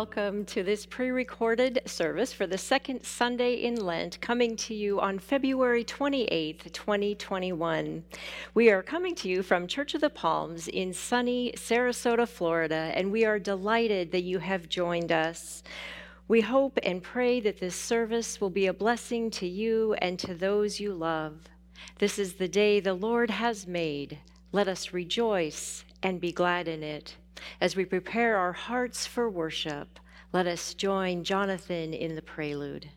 Welcome to this pre recorded service for the second Sunday in Lent, coming to you on February 28th, 2021. We are coming to you from Church of the Palms in sunny Sarasota, Florida, and we are delighted that you have joined us. We hope and pray that this service will be a blessing to you and to those you love. This is the day the Lord has made. Let us rejoice and be glad in it. As we prepare our hearts for worship, let us join Jonathan in the prelude.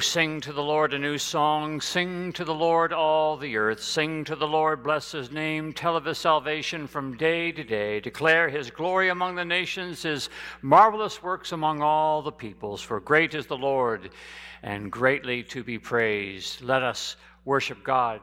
Sing to the Lord a new song. Sing to the Lord all the earth. Sing to the Lord, bless his name. Tell of his salvation from day to day. Declare his glory among the nations, his marvelous works among all the peoples. For great is the Lord and greatly to be praised. Let us worship God.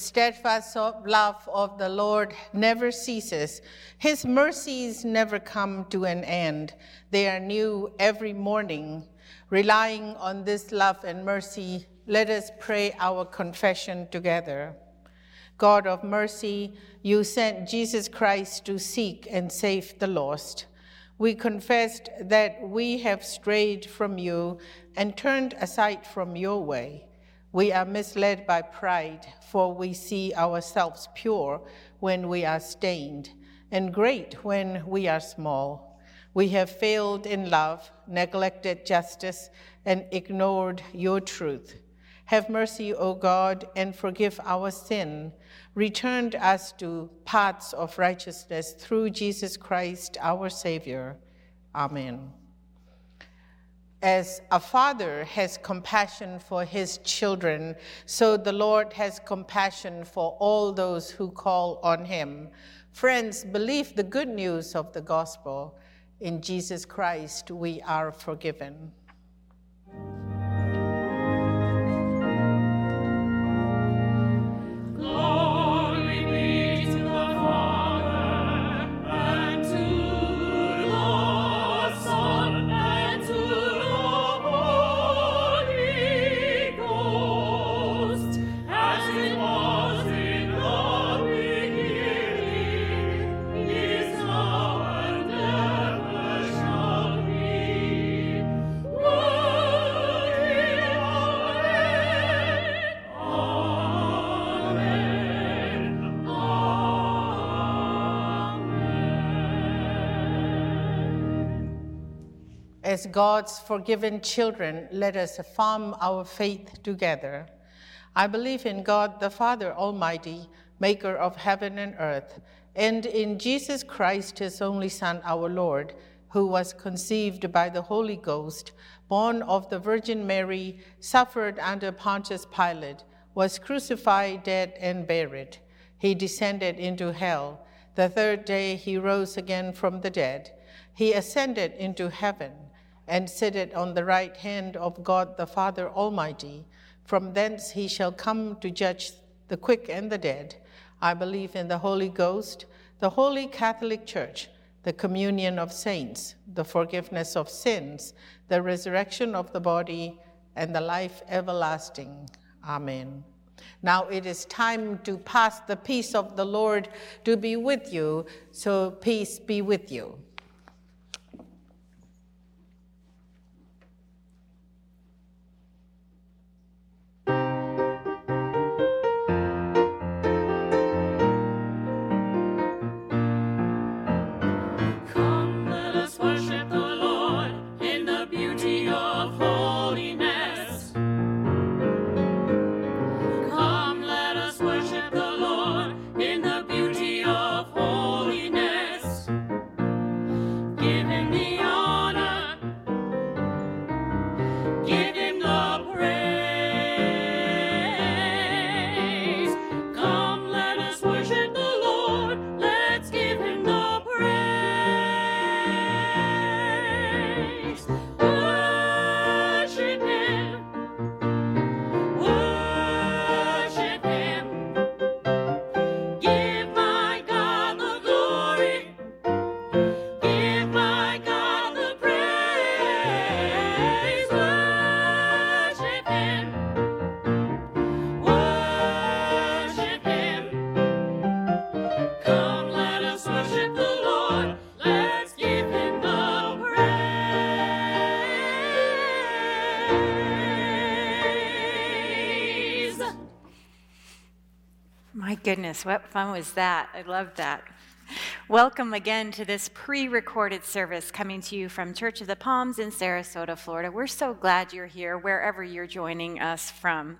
Steadfast love of the Lord never ceases. His mercies never come to an end. They are new every morning. Relying on this love and mercy, let us pray our confession together. God of mercy, you sent Jesus Christ to seek and save the lost. We confessed that we have strayed from you and turned aside from your way. We are misled by pride, for we see ourselves pure when we are stained, and great when we are small. We have failed in love, neglected justice, and ignored your truth. Have mercy, O God, and forgive our sin. Return us to paths of righteousness through Jesus Christ, our Savior. Amen as a father has compassion for his children, so the Lord has compassion for all those who call on him. Friends, believe the good news of the gospel. In Jesus Christ, we are forgiven. God's forgiven children, let us affirm our faith together. I believe in God, the Father Almighty, maker of heaven and earth, and in Jesus Christ, his only Son, our Lord, who was conceived by the Holy Ghost, born of the Virgin Mary, suffered under Pontius Pilate, was crucified, dead, and buried. He descended into hell. The third day he rose again from the dead. He ascended into heaven and sitteth on the right hand of God the Father Almighty. From thence he shall come to judge the quick and the dead. I believe in the Holy Ghost, the holy Catholic Church, the communion of saints, the forgiveness of sins, the resurrection of the body, and the life everlasting. Amen. Now it is time to pass the peace of the Lord to be with you, so peace be with you. Goodness, what fun was that? I love that. Welcome again to this pre recorded service coming to you from Church of the Palms in Sarasota, Florida. We're so glad you're here, wherever you're joining us from.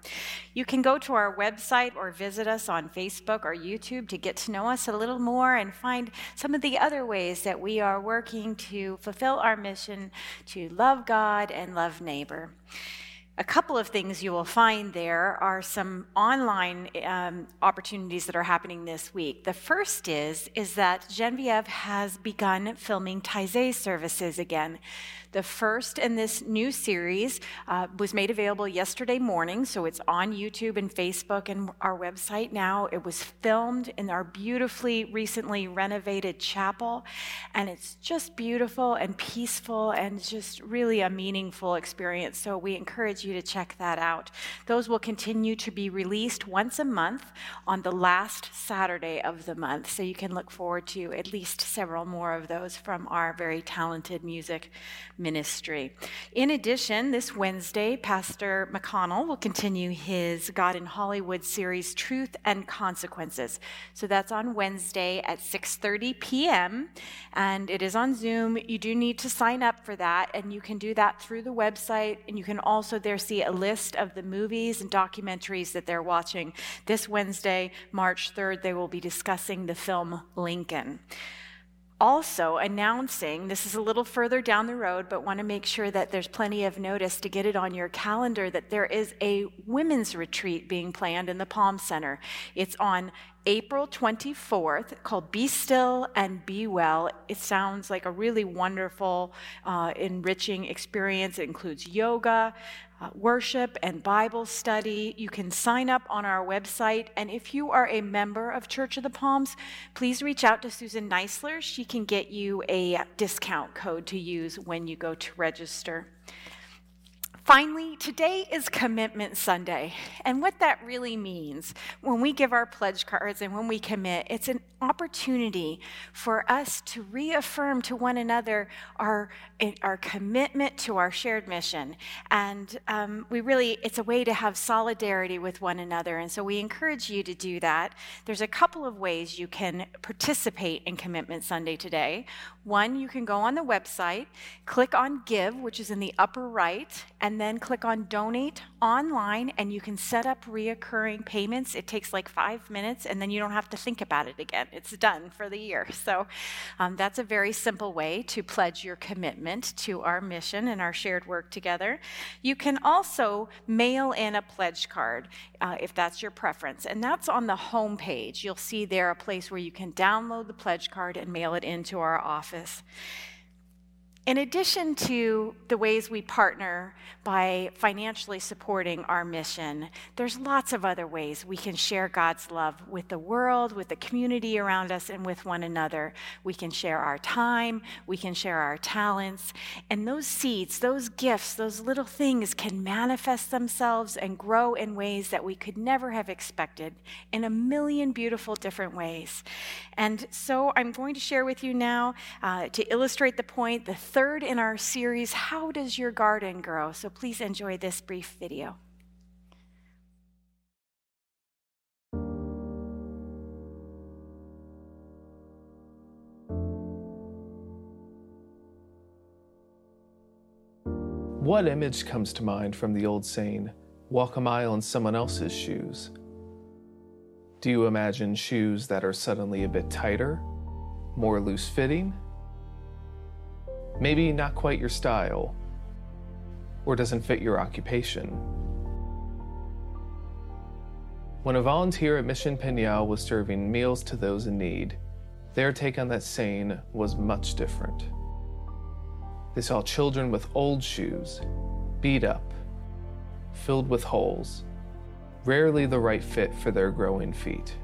You can go to our website or visit us on Facebook or YouTube to get to know us a little more and find some of the other ways that we are working to fulfill our mission to love God and love neighbor. A couple of things you will find there are some online um, opportunities that are happening this week. The first is, is that Genevieve has begun filming Taizé services again. The first in this new series uh, was made available yesterday morning, so it's on YouTube and Facebook and our website now. It was filmed in our beautifully recently renovated chapel, and it's just beautiful and peaceful and just really a meaningful experience. So we encourage you to check that out. Those will continue to be released once a month on the last Saturday of the month, so you can look forward to at least several more of those from our very talented music ministry. In addition, this Wednesday, Pastor McConnell will continue his God in Hollywood series, Truth and Consequences. So that's on Wednesday at 6:30 p.m. and it is on Zoom. You do need to sign up for that, and you can do that through the website. And you can also there see a list of the movies and documentaries that they're watching. This Wednesday, March 3rd, they will be discussing the film Lincoln also announcing this is a little further down the road, but want to make sure that there's plenty of notice to get it on your calendar that there is a women's retreat being planned in the Palm Center. It's on April 24th called Be Still and Be Well. It sounds like a really wonderful, uh, enriching experience. It includes yoga, uh, worship and Bible study. You can sign up on our website. And if you are a member of Church of the Palms, please reach out to Susan Neisler. She can get you a discount code to use when you go to register. Finally, today is Commitment Sunday. And what that really means when we give our pledge cards and when we commit, it's an opportunity for us to reaffirm to one another our, our commitment to our shared mission. And um, we really, it's a way to have solidarity with one another. And so we encourage you to do that. There's a couple of ways you can participate in Commitment Sunday today. One, you can go on the website, click on Give, which is in the upper right, and then click on Donate online, and you can set up reoccurring payments. It takes like five minutes, and then you don't have to think about it again. It's done for the year. So um, that's a very simple way to pledge your commitment to our mission and our shared work together. You can also mail in a pledge card uh, if that's your preference, and that's on the home page. You'll see there a place where you can download the pledge card and mail it into our office. In addition to the ways we partner by financially supporting our mission, there's lots of other ways we can share God's love with the world, with the community around us, and with one another. We can share our time, we can share our talents, and those seeds, those gifts, those little things can manifest themselves and grow in ways that we could never have expected in a million beautiful different ways. And so I'm going to share with you now uh, to illustrate the point the third in our series, How Does Your Garden Grow? So please enjoy this brief video. What image comes to mind from the old saying, walk a mile in someone else's shoes? Do you imagine shoes that are suddenly a bit tighter, more loose fitting, maybe not quite your style, or doesn't fit your occupation. When a volunteer at Mission Peñal was serving meals to those in need, their take on that saying was much different. They saw children with old shoes, beat up, filled with holes, rarely the right fit for their growing feet.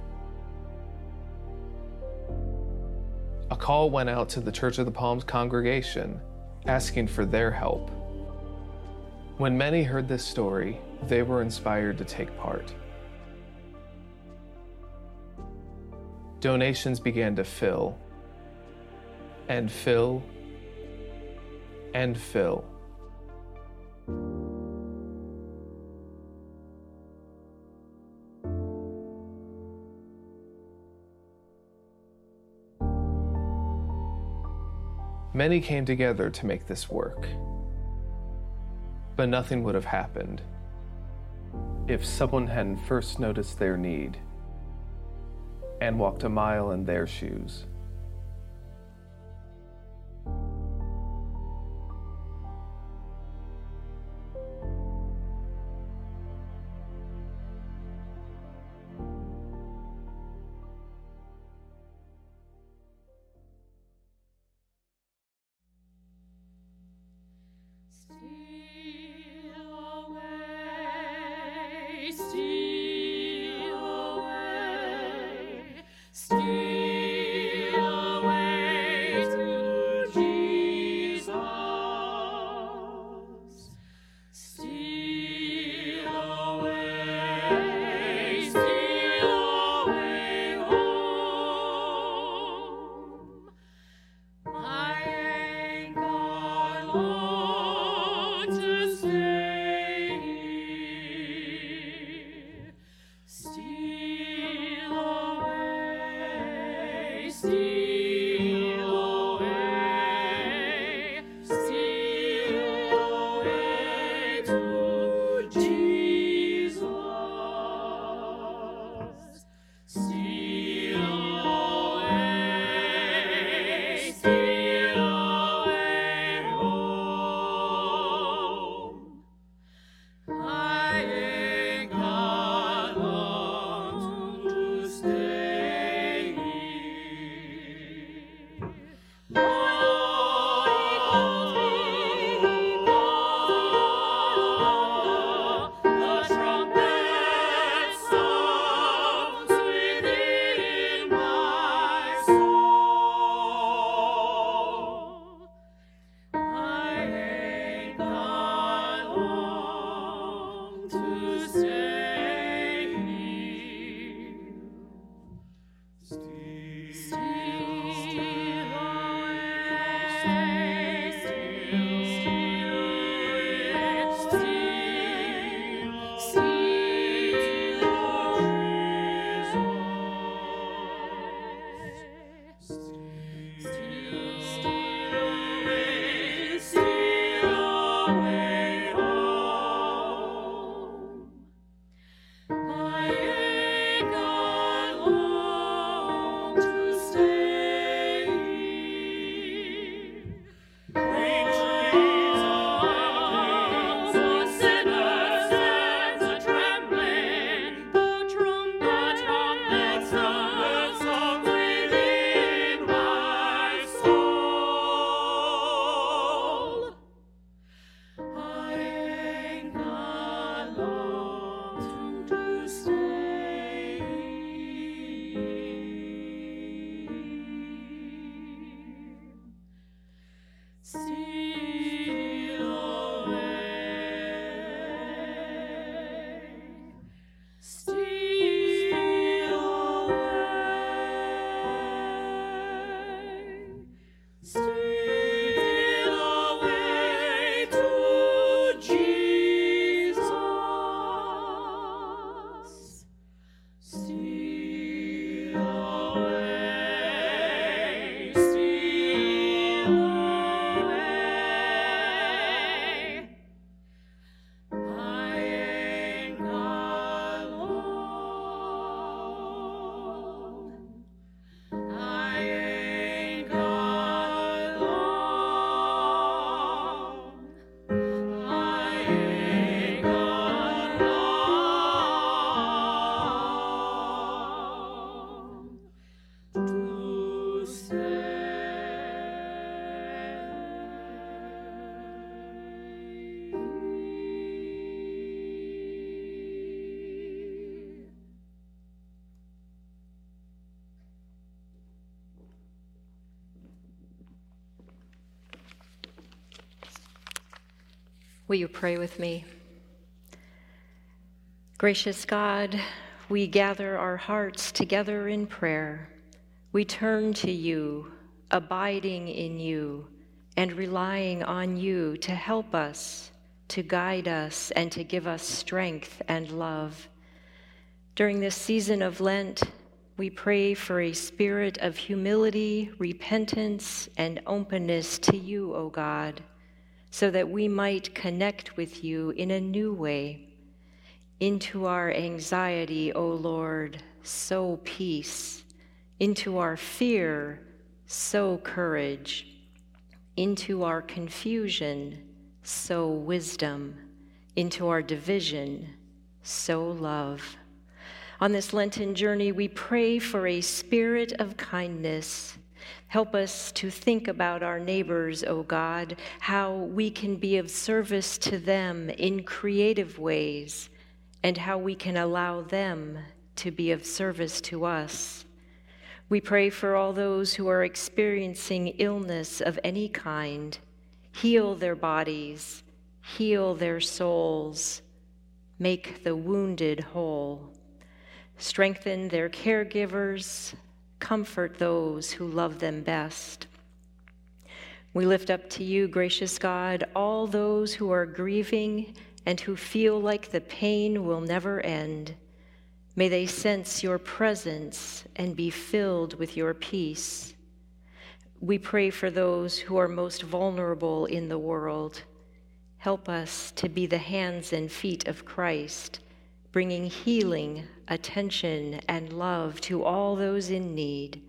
Call went out to the Church of the Palms congregation asking for their help. When many heard this story, they were inspired to take part. Donations began to fill, and fill, and fill. Many came together to make this work. But nothing would have happened if someone hadn't first noticed their need and walked a mile in their shoes. Will you pray with me? Gracious God, we gather our hearts together in prayer. We turn to you, abiding in you, and relying on you to help us, to guide us, and to give us strength and love. During this season of Lent, we pray for a spirit of humility, repentance, and openness to you, O God so that we might connect with you in a new way. Into our anxiety, O Lord, sow peace. Into our fear, sow courage. Into our confusion, sow wisdom. Into our division, sow love. On this Lenten journey, we pray for a spirit of kindness Help us to think about our neighbors, O oh God, how we can be of service to them in creative ways, and how we can allow them to be of service to us. We pray for all those who are experiencing illness of any kind. Heal their bodies, heal their souls, make the wounded whole. Strengthen their caregivers, comfort those who love them best. We lift up to you, gracious God, all those who are grieving and who feel like the pain will never end. May they sense your presence and be filled with your peace. We pray for those who are most vulnerable in the world. Help us to be the hands and feet of Christ, bringing healing, attention, and love to all those in need.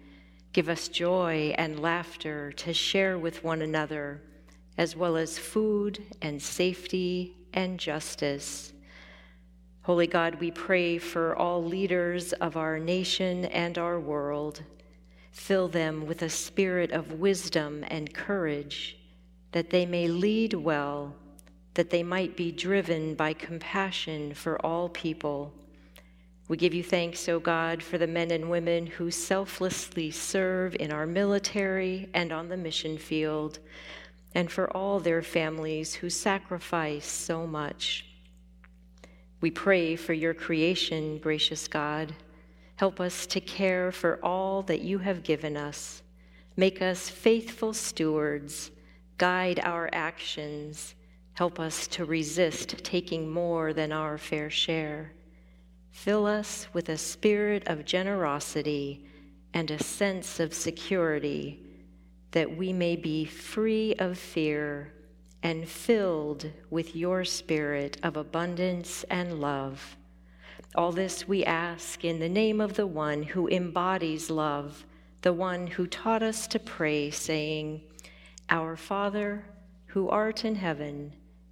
Give us joy and laughter to share with one another, as well as food and safety and justice. Holy God, we pray for all leaders of our nation and our world. Fill them with a spirit of wisdom and courage, that they may lead well, that they might be driven by compassion for all people. We give you thanks, O God, for the men and women who selflessly serve in our military and on the mission field, and for all their families who sacrifice so much. We pray for your creation, gracious God. Help us to care for all that you have given us. Make us faithful stewards. Guide our actions. Help us to resist taking more than our fair share. Fill us with a spirit of generosity and a sense of security that we may be free of fear and filled with your spirit of abundance and love. All this we ask in the name of the one who embodies love, the one who taught us to pray, saying, Our Father, who art in heaven,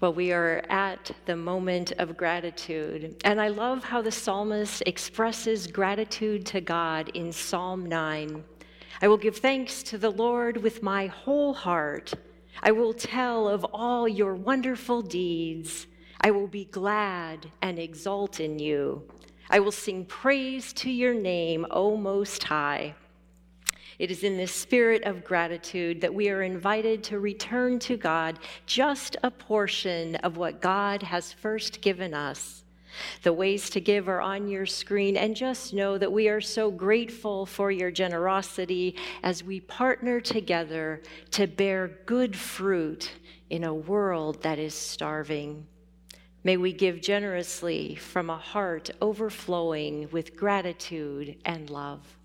Well, we are at the moment of gratitude. And I love how the psalmist expresses gratitude to God in Psalm 9. I will give thanks to the Lord with my whole heart. I will tell of all your wonderful deeds. I will be glad and exult in you. I will sing praise to your name, O Most High. It is in this spirit of gratitude that we are invited to return to God just a portion of what God has first given us. The ways to give are on your screen, and just know that we are so grateful for your generosity as we partner together to bear good fruit in a world that is starving. May we give generously from a heart overflowing with gratitude and love.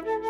Let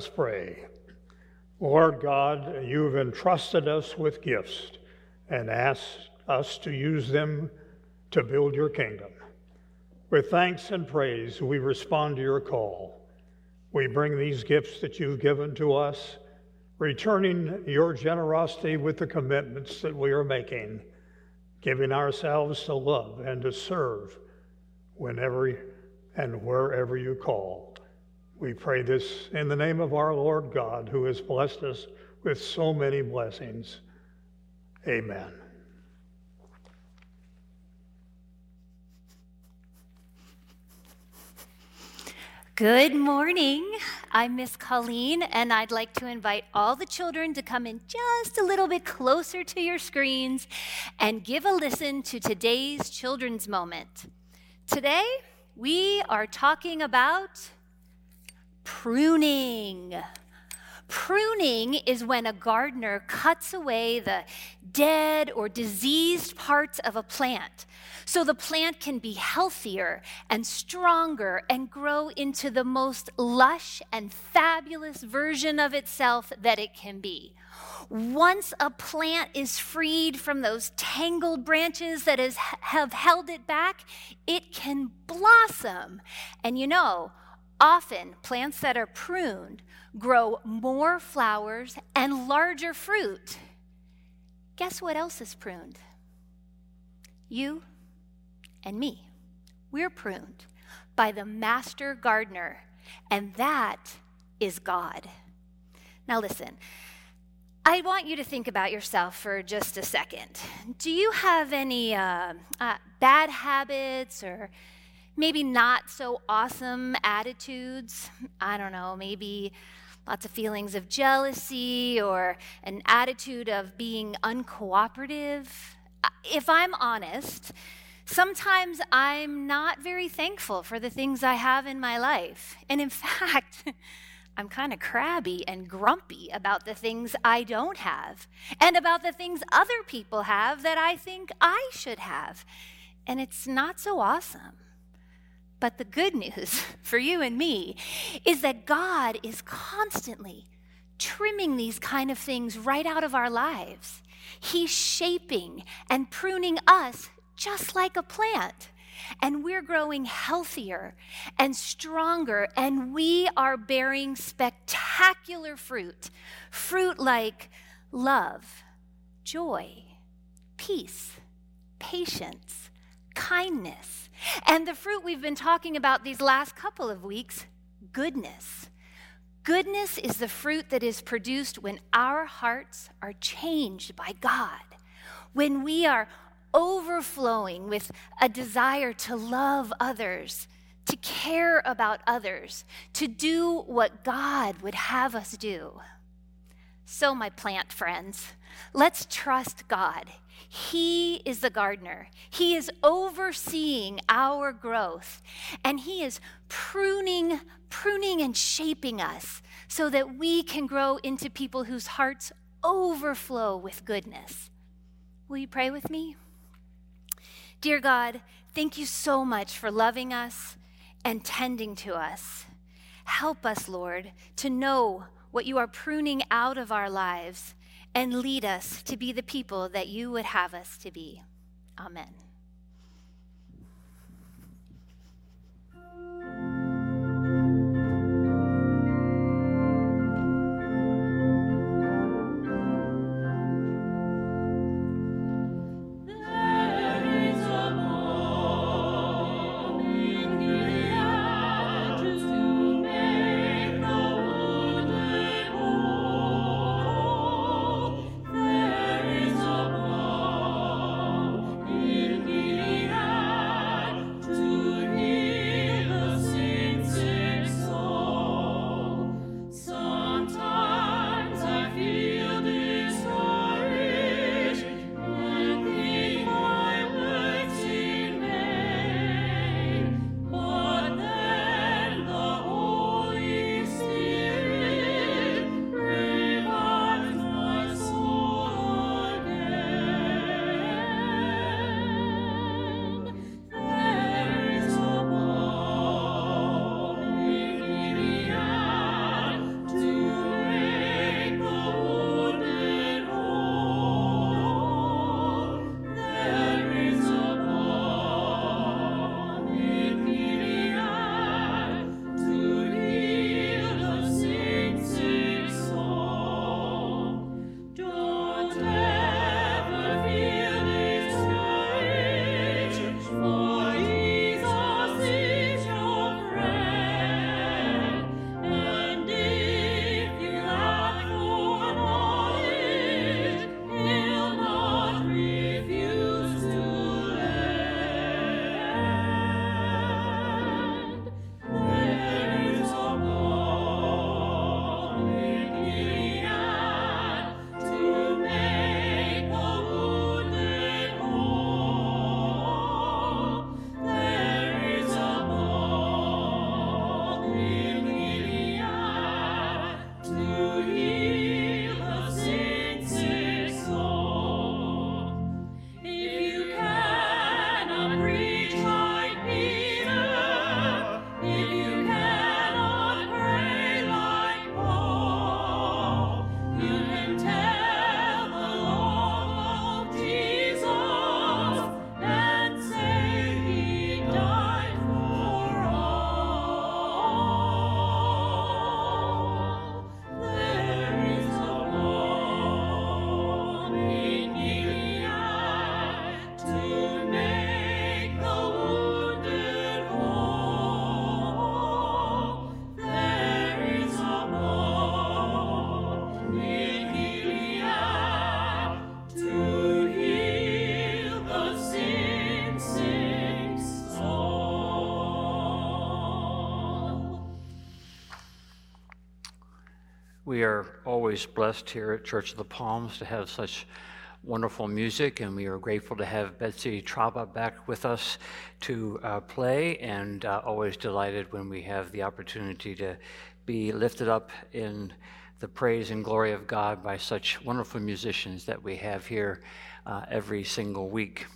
us pray. Lord God, you've entrusted us with gifts and asked us to use them to build your kingdom. With thanks and praise, we respond to your call. We bring these gifts that you've given to us, returning your generosity with the commitments that we are making, giving ourselves to love and to serve whenever and wherever you call. We pray this in the name of our Lord God, who has blessed us with so many blessings. Amen. Good morning. I'm Miss Colleen, and I'd like to invite all the children to come in just a little bit closer to your screens and give a listen to today's children's moment. Today, we are talking about pruning. Pruning is when a gardener cuts away the dead or diseased parts of a plant so the plant can be healthier and stronger and grow into the most lush and fabulous version of itself that it can be. Once a plant is freed from those tangled branches that is, have held it back, it can blossom. And you know, Often, plants that are pruned grow more flowers and larger fruit. Guess what else is pruned? You and me. We're pruned by the master gardener. and that is God. Now, listen. I want you to think about yourself for just a second. Do you have any uh, uh, bad habits or maybe not so awesome attitudes? I don't know, maybe lots of feelings of jealousy or an attitude of being uncooperative. If I'm honest, sometimes I'm not very thankful for the things I have in my life. And in fact, I'm kind of crabby and grumpy about the things I don't have and about the things other people have that I think I should have. And it's not so awesome. But the good news for you and me is that God is constantly trimming these kind of things right out of our lives. He's shaping and pruning us just like a plant and we're growing healthier and stronger, and we are bearing spectacular fruit fruit like love, joy, peace, patience, kindness, and the fruit we've been talking about these last couple of weeks goodness. Goodness is the fruit that is produced when our hearts are changed by God, when we are overflowing with a desire to love others, to care about others, to do what God would have us do. So, my plant friends, let's trust God. He is the gardener. He is overseeing our growth, and He is pruning, pruning and shaping us so that we can grow into people whose hearts overflow with goodness. Will you pray with me? Dear God, thank you so much for loving us and tending to us. Help us, Lord, to know what you are pruning out of our lives and lead us to be the people that you would have us to be. Amen. Always blessed here at Church of the Palms to have such wonderful music, and we are grateful to have Betsy Traba back with us to uh, play, and uh, always delighted when we have the opportunity to be lifted up in the praise and glory of God by such wonderful musicians that we have here uh, every single week.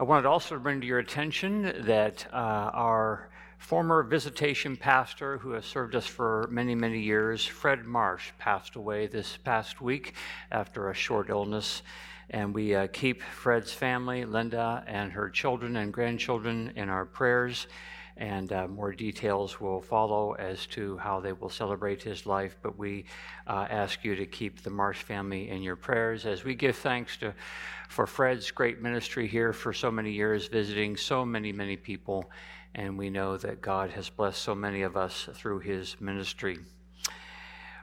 I wanted also to bring to your attention that uh, our former visitation pastor who has served us for many, many years, Fred Marsh, passed away this past week after a short illness. And we uh, keep Fred's family, Linda, and her children and grandchildren in our prayers. And uh, more details will follow as to how they will celebrate his life. But we uh, ask you to keep the Marsh family in your prayers as we give thanks to, for Fred's great ministry here for so many years, visiting so many, many people and we know that God has blessed so many of us through his ministry.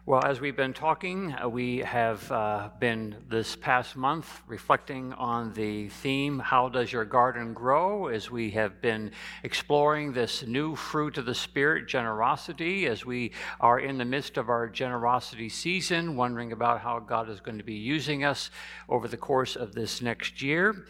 Well, as we've been talking, uh, we have uh, been this past month reflecting on the theme, How Does Your Garden Grow? as we have been exploring this new fruit of the Spirit, generosity, as we are in the midst of our generosity season, wondering about how God is going to be using us over the course of this next year.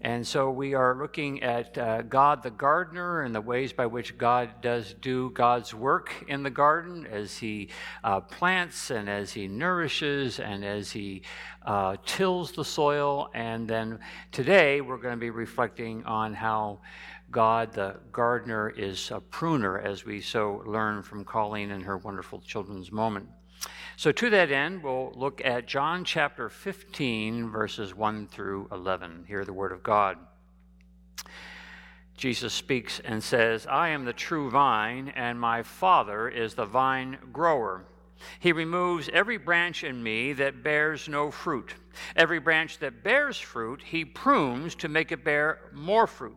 And so we are looking at uh, God the gardener and the ways by which God does do God's work in the garden as He uh, plants and as He nourishes and as He uh, tills the soil. And then today we're going to be reflecting on how. God, the gardener, is a pruner, as we so learn from Colleen and her wonderful children's moment. So, to that end, we'll look at John chapter 15, verses 1 through 11. Hear the word of God. Jesus speaks and says, I am the true vine, and my Father is the vine grower. He removes every branch in me that bears no fruit. Every branch that bears fruit, he prunes to make it bear more fruit.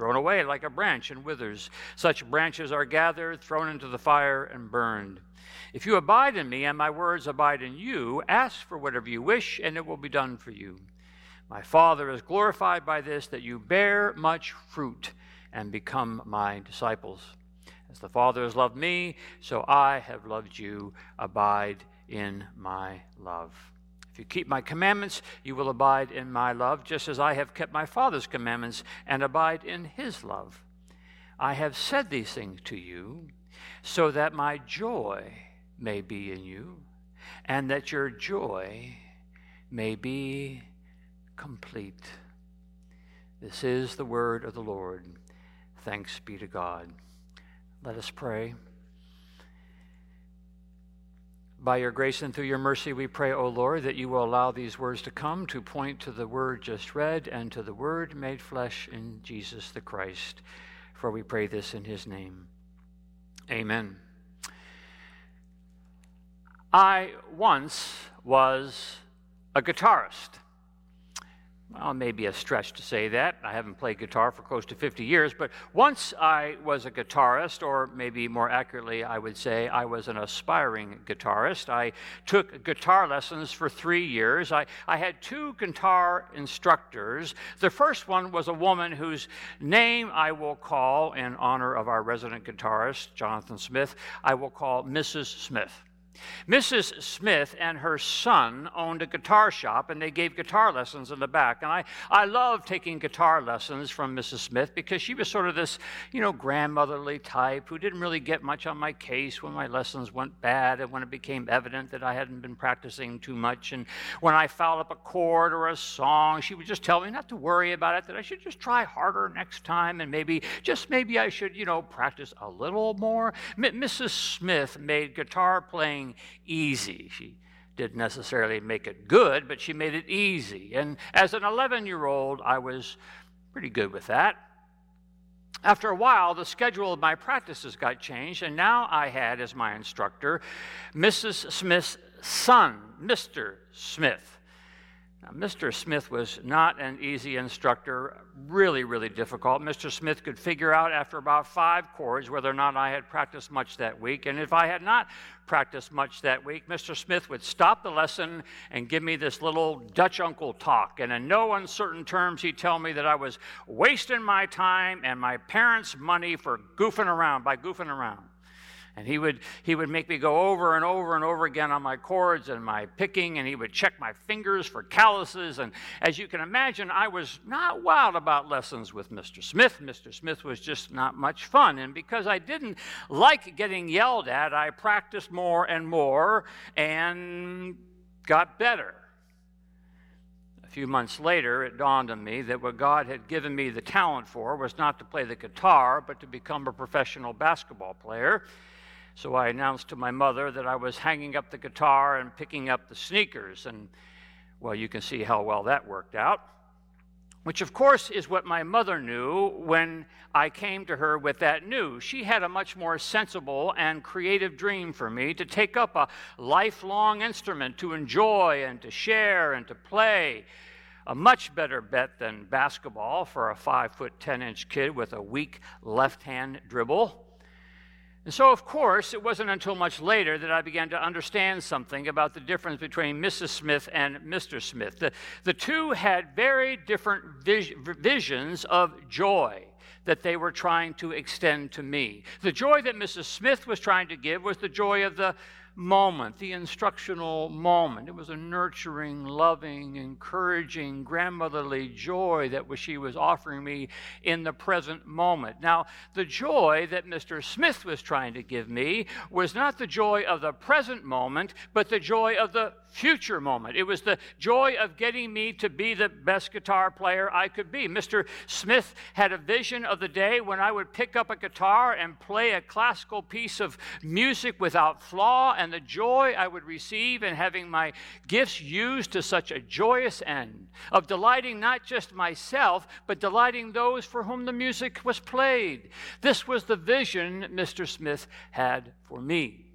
thrown away like a branch and withers. Such branches are gathered, thrown into the fire, and burned. If you abide in me and my words abide in you, ask for whatever you wish, and it will be done for you. My Father is glorified by this, that you bear much fruit and become my disciples. As the Father has loved me, so I have loved you. Abide in my love you keep my commandments, you will abide in my love, just as I have kept my Father's commandments and abide in his love. I have said these things to you so that my joy may be in you and that your joy may be complete. This is the word of the Lord. Thanks be to God. Let us pray. By your grace and through your mercy, we pray, O Lord, that you will allow these words to come to point to the word just read and to the word made flesh in Jesus the Christ. For we pray this in his name. Amen. I once was a guitarist well, maybe a stretch to say that. I haven't played guitar for close to 50 years, but once I was a guitarist, or maybe more accurately, I would say I was an aspiring guitarist. I took guitar lessons for three years. I, I had two guitar instructors. The first one was a woman whose name I will call, in honor of our resident guitarist, Jonathan Smith, I will call Mrs. Smith. Mrs. Smith and her son owned a guitar shop and they gave guitar lessons in the back. And I, I loved taking guitar lessons from Mrs. Smith because she was sort of this, you know, grandmotherly type who didn't really get much on my case when my lessons went bad and when it became evident that I hadn't been practicing too much. And when I fouled up a chord or a song, she would just tell me not to worry about it, that I should just try harder next time and maybe, just maybe I should, you know, practice a little more. M- Mrs. Smith made guitar playing easy. She didn't necessarily make it good, but she made it easy. And as an 11 year old, I was pretty good with that. After a while, the schedule of my practices got changed, and now I had as my instructor Mrs. Smith's son, Mr. Smith. Now, Mr. Smith was not an easy instructor, really, really difficult. Mr. Smith could figure out after about five chords whether or not I had practiced much that week. And if I had not practiced much that week, Mr. Smith would stop the lesson and give me this little Dutch uncle talk. And in no uncertain terms, he'd tell me that I was wasting my time and my parents' money for goofing around, by goofing around. And he would, he would make me go over and over and over again on my chords and my picking, and he would check my fingers for calluses. And as you can imagine, I was not wild about lessons with Mr. Smith. Mr. Smith was just not much fun. And because I didn't like getting yelled at, I practiced more and more and got better. A few months later, it dawned on me that what God had given me the talent for was not to play the guitar, but to become a professional basketball player. So I announced to my mother that I was hanging up the guitar and picking up the sneakers. And, well, you can see how well that worked out. Which, of course, is what my mother knew when I came to her with that news. She had a much more sensible and creative dream for me to take up a lifelong instrument to enjoy and to share and to play. A much better bet than basketball for a five foot, 10 inch kid with a weak left hand dribble. And so, of course, it wasn't until much later that I began to understand something about the difference between Mrs. Smith and Mr. Smith. The, the two had very different vis- visions of joy that they were trying to extend to me. The joy that Mrs. Smith was trying to give was the joy of the moment, the instructional moment. It was a nurturing, loving, encouraging, grandmotherly joy that she was offering me in the present moment. Now, the joy that Mr. Smith was trying to give me was not the joy of the present moment, but the joy of the future moment. It was the joy of getting me to be the best guitar player I could be. Mr. Smith had a vision of the day when I would pick up a guitar and play a classical piece of music without flaw and the joy I would receive in having my gifts used to such a joyous end, of delighting not just myself, but delighting those for whom the music was played. This was the vision Mr. Smith had for me.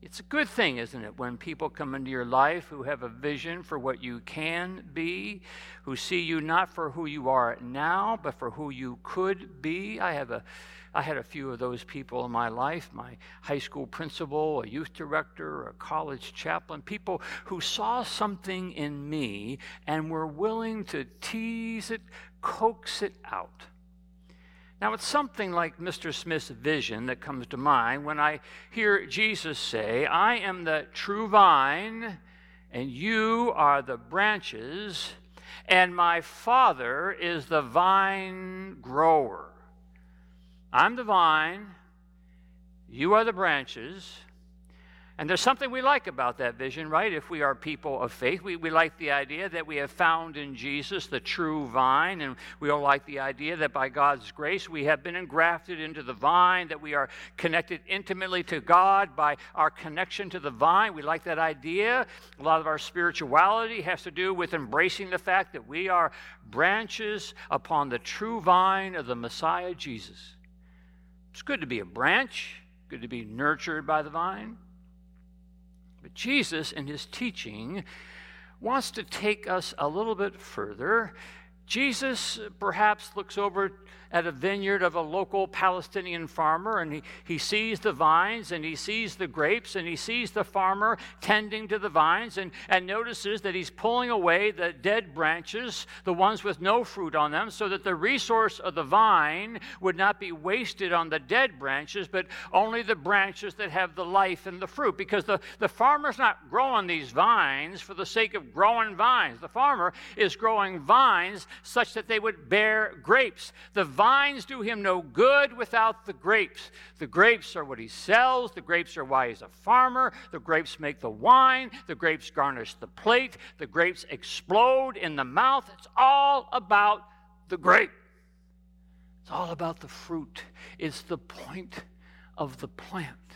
It's a good thing, isn't it, when people come into your life who have a vision for what you can be, who see you not for who you are now, but for who you could be. I have a I had a few of those people in my life my high school principal, a youth director, a college chaplain, people who saw something in me and were willing to tease it, coax it out. Now, it's something like Mr. Smith's vision that comes to mind when I hear Jesus say, I am the true vine, and you are the branches, and my Father is the vine grower. I'm the vine, you are the branches. And there's something we like about that vision, right? If we are people of faith, we, we like the idea that we have found in Jesus the true vine, and we all like the idea that by God's grace we have been engrafted into the vine, that we are connected intimately to God by our connection to the vine. We like that idea. A lot of our spirituality has to do with embracing the fact that we are branches upon the true vine of the Messiah Jesus. It's good to be a branch, good to be nurtured by the vine. But Jesus, in his teaching, wants to take us a little bit further. Jesus perhaps looks over at a vineyard of a local Palestinian farmer, and he, he sees the vines and he sees the grapes and he sees the farmer tending to the vines and, and notices that he's pulling away the dead branches, the ones with no fruit on them, so that the resource of the vine would not be wasted on the dead branches, but only the branches that have the life and the fruit. Because the, the farmer's not growing these vines for the sake of growing vines. The farmer is growing vines such that they would bear grapes. The vines do him no good without the grapes. The grapes are what he sells, the grapes are why he's a farmer, the grapes make the wine, the grapes garnish the plate, the grapes explode in the mouth. It's all about the grape. It's all about the fruit. It's the point of the plant.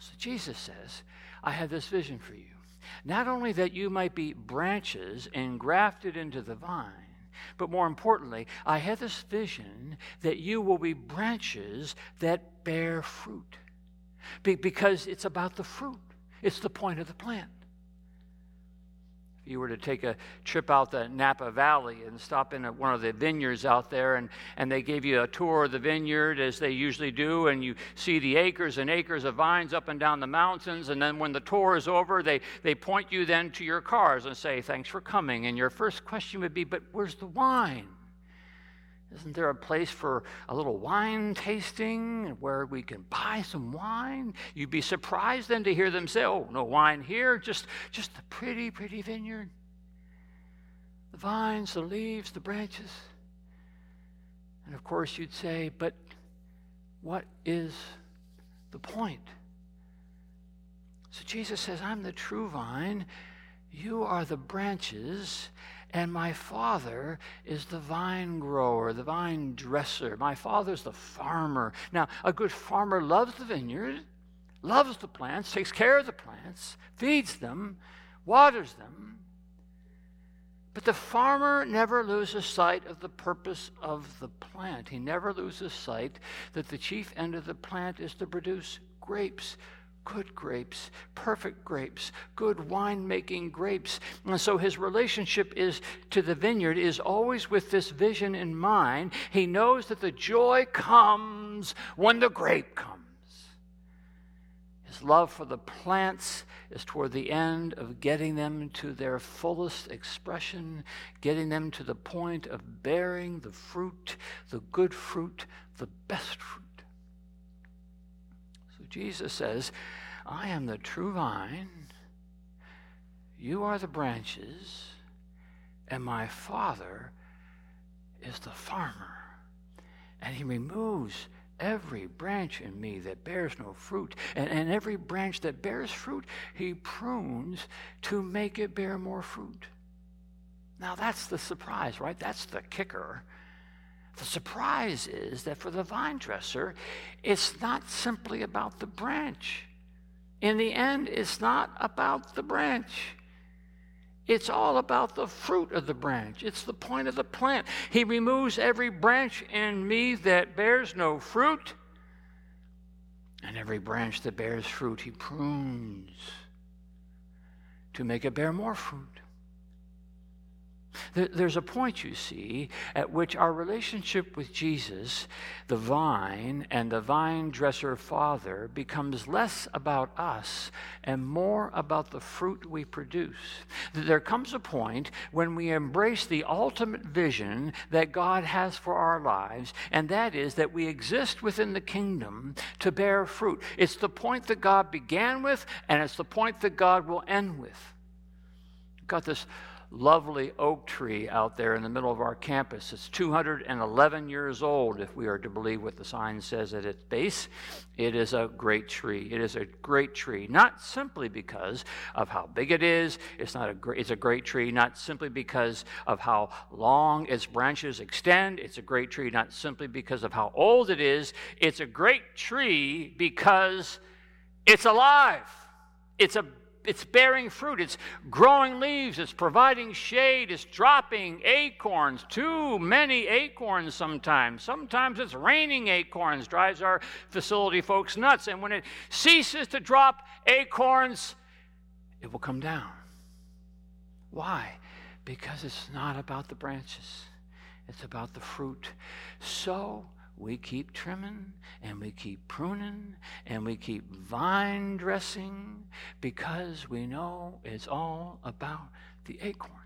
So Jesus says, I have this vision for you. Not only that you might be branches engrafted into the vine, but more importantly, I have this vision that you will be branches that bear fruit. Be- because it's about the fruit, it's the point of the plant. If you were to take a trip out the Napa Valley and stop in at one of the vineyards out there, and, and they gave you a tour of the vineyard as they usually do, and you see the acres and acres of vines up and down the mountains, and then when the tour is over, they, they point you then to your cars and say, Thanks for coming. And your first question would be, But where's the wine? Isn't there a place for a little wine tasting where we can buy some wine? You'd be surprised then to hear them say, Oh, no wine here, just, just the pretty, pretty vineyard. The vines, the leaves, the branches. And of course, you'd say, But what is the point? So Jesus says, I'm the true vine, you are the branches, and my father is the vine grower, the vine dresser. My father's the farmer. Now, a good farmer loves the vineyard, loves the plants, takes care of the plants, feeds them, waters them. But the farmer never loses sight of the purpose of the plant. He never loses sight that the chief end of the plant is to produce grapes good grapes, perfect grapes, good winemaking grapes. And so his relationship is to the vineyard is always with this vision in mind. He knows that the joy comes when the grape comes. His love for the plants is toward the end of getting them to their fullest expression, getting them to the point of bearing the fruit, the good fruit, the best fruit. Jesus says, I am the true vine, you are the branches, and my Father is the farmer. And he removes every branch in me that bears no fruit. And, and every branch that bears fruit, he prunes to make it bear more fruit. Now, that's the surprise, right? That's the kicker. The surprise is that for the vine dresser, it's not simply about the branch. In the end, it's not about the branch. It's all about the fruit of the branch. It's the point of the plant. He removes every branch in me that bears no fruit, and every branch that bears fruit, he prunes to make it bear more fruit. There's a point, you see, at which our relationship with Jesus, the vine, and the vine dresser father becomes less about us and more about the fruit we produce. There comes a point when we embrace the ultimate vision that God has for our lives, and that is that we exist within the kingdom to bear fruit. It's the point that God began with, and it's the point that God will end with. Got this lovely oak tree out there in the middle of our campus. It's 211 years old, if we are to believe what the sign says at its base. It is a great tree. It is a great tree, not simply because of how big it is. It's not a great, it's a great tree, not simply because of how long its branches extend. It's a great tree, not simply because of how old it is. It's a great tree because it's alive. It's a it's bearing fruit, it's growing leaves, it's providing shade, it's dropping acorns, too many acorns sometimes. Sometimes it's raining acorns, drives our facility folks nuts. And when it ceases to drop acorns, it will come down. Why? Because it's not about the branches, it's about the fruit. So, we keep trimming and we keep pruning and we keep vine dressing because we know it's all about the acorn.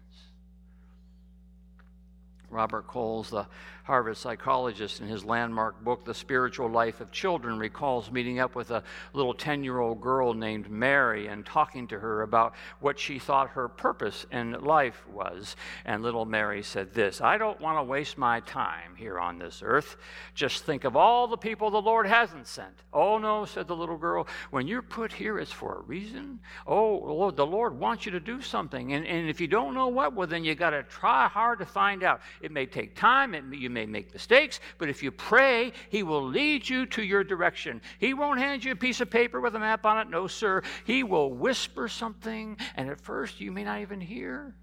Robert Coles, the Harvard psychologist, in his landmark book, The Spiritual Life of Children, recalls meeting up with a little 10 year old girl named Mary and talking to her about what she thought her purpose in life was. And little Mary said this I don't want to waste my time here on this earth. Just think of all the people the Lord hasn't sent. Oh, no, said the little girl. When you're put here, it's for a reason. Oh, Lord, the Lord wants you to do something. And, and if you don't know what, well, then you got to try hard to find out. It may take time, it, you may make mistakes, but if you pray, He will lead you to your direction. He won't hand you a piece of paper with a map on it. No, sir. He will whisper something, and at first you may not even hear.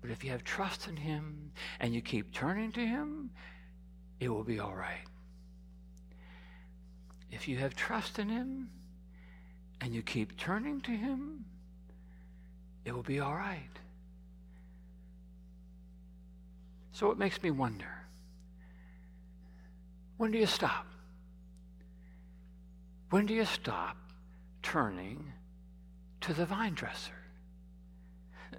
But if you have trust in Him and you keep turning to Him, it will be all right. If you have trust in Him and you keep turning to Him, it will be all right. So it makes me wonder when do you stop? When do you stop turning to the vine dresser?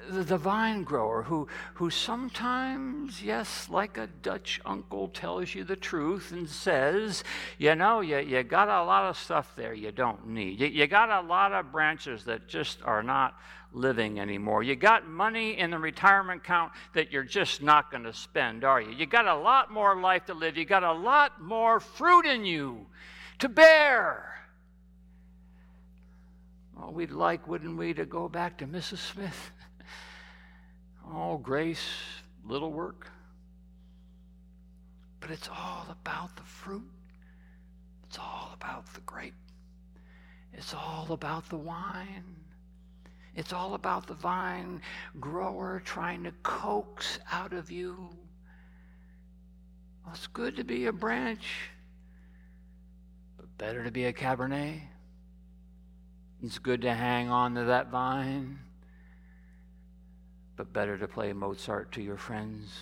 The, vine grower who, who sometimes, yes, like a Dutch uncle, tells you the truth and says, you know, you, you got a lot of stuff there you don't need. You, you got a lot of branches that just are not living anymore. You got money in the retirement account that you're just not going to spend, are you? You got a lot more life to live. You got a lot more fruit in you to bear. Oh, we'd like, wouldn't we, to go back to Mrs. Smith? Oh, grace, little work. But it's all about the fruit. It's all about the grape. It's all about the wine. It's all about the vine grower trying to coax out of you. Well, it's good to be a branch, but better to be a Cabernet. It's good to hang on to that vine, but better to play Mozart to your friends.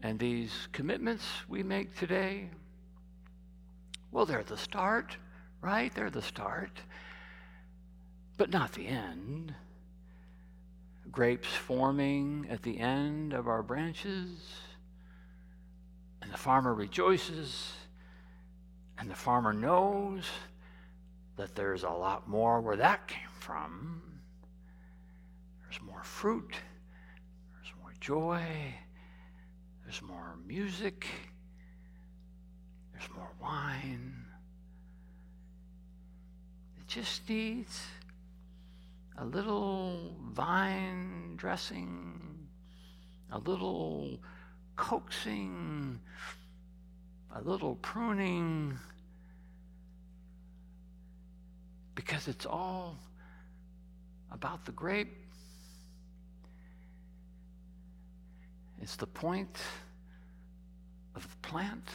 And these commitments we make today, well, they're the start, right? They're the start but not the end. Grapes forming at the end of our branches, and the farmer rejoices, and the farmer knows that there's a lot more where that came from. More fruit, there's more joy, there's more music, there's more wine. It just needs a little vine dressing, a little coaxing, a little pruning, because it's all about the grape. It's the point of the plant.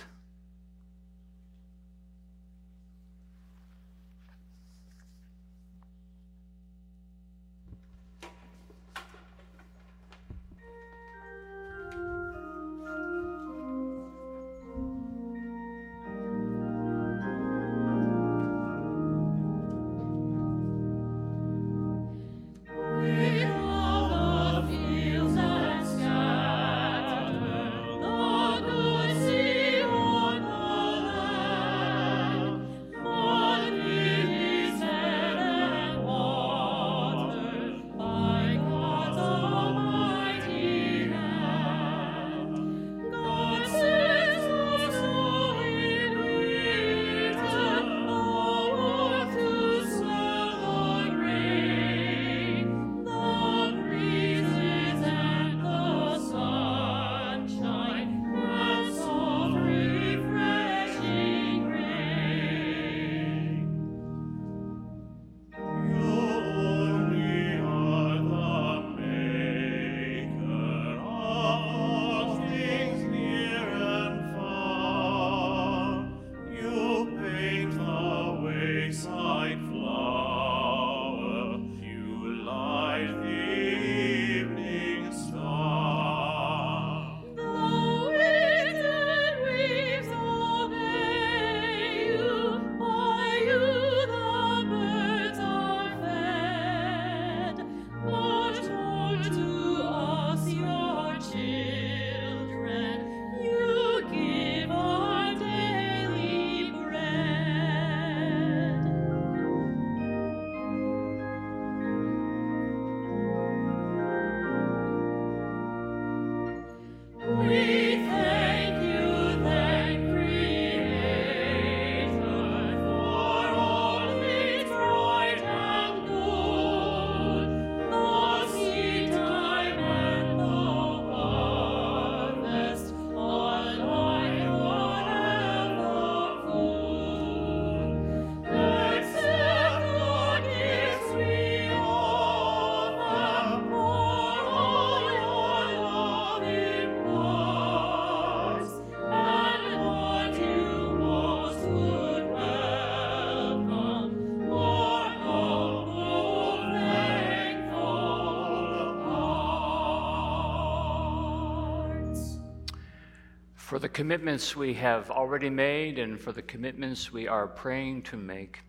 For the commitments we have already made and for the commitments we are praying to make,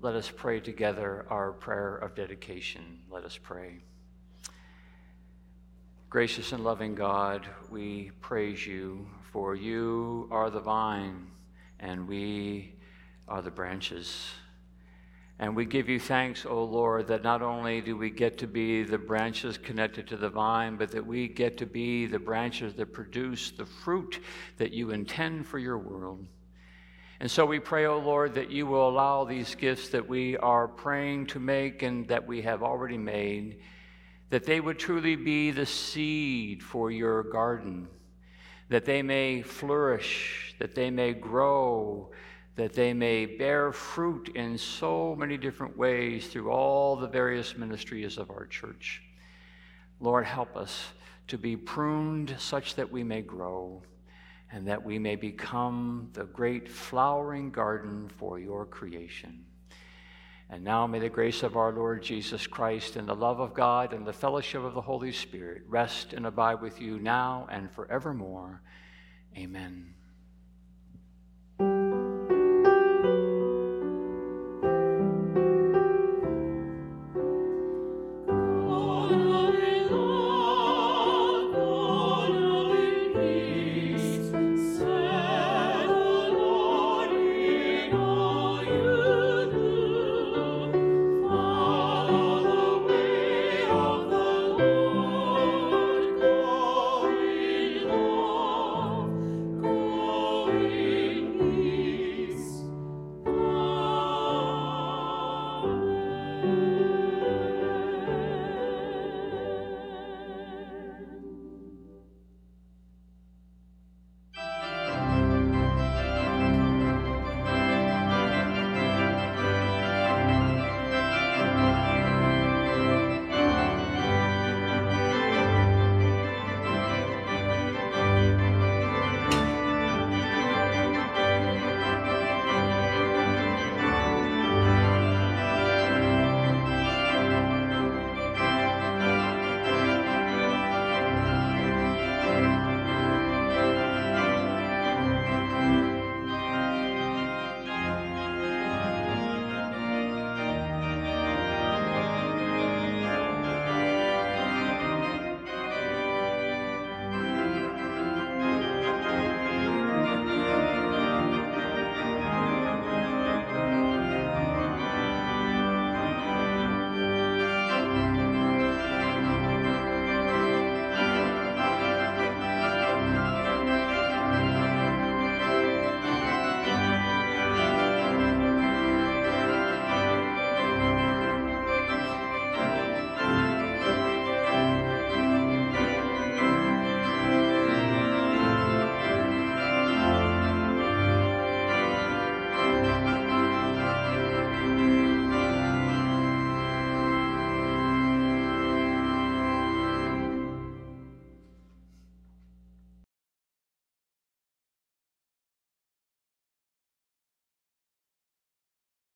let us pray together our prayer of dedication. Let us pray. Gracious and loving God, we praise you, for you are the vine, and we are the branches. And we give you thanks, O Lord, that not only do we get to be the branches connected to the vine, but that we get to be the branches that produce the fruit that you intend for your world. And so we pray, O Lord, that you will allow these gifts that we are praying to make and that we have already made, that they would truly be the seed for your garden, that they may flourish, that they may grow that they may bear fruit in so many different ways through all the various ministries of our church. Lord, help us to be pruned such that we may grow and that we may become the great flowering garden for your creation. And now may the grace of our Lord Jesus Christ and the love of God and the fellowship of the Holy Spirit rest and abide with you now and forevermore. Amen.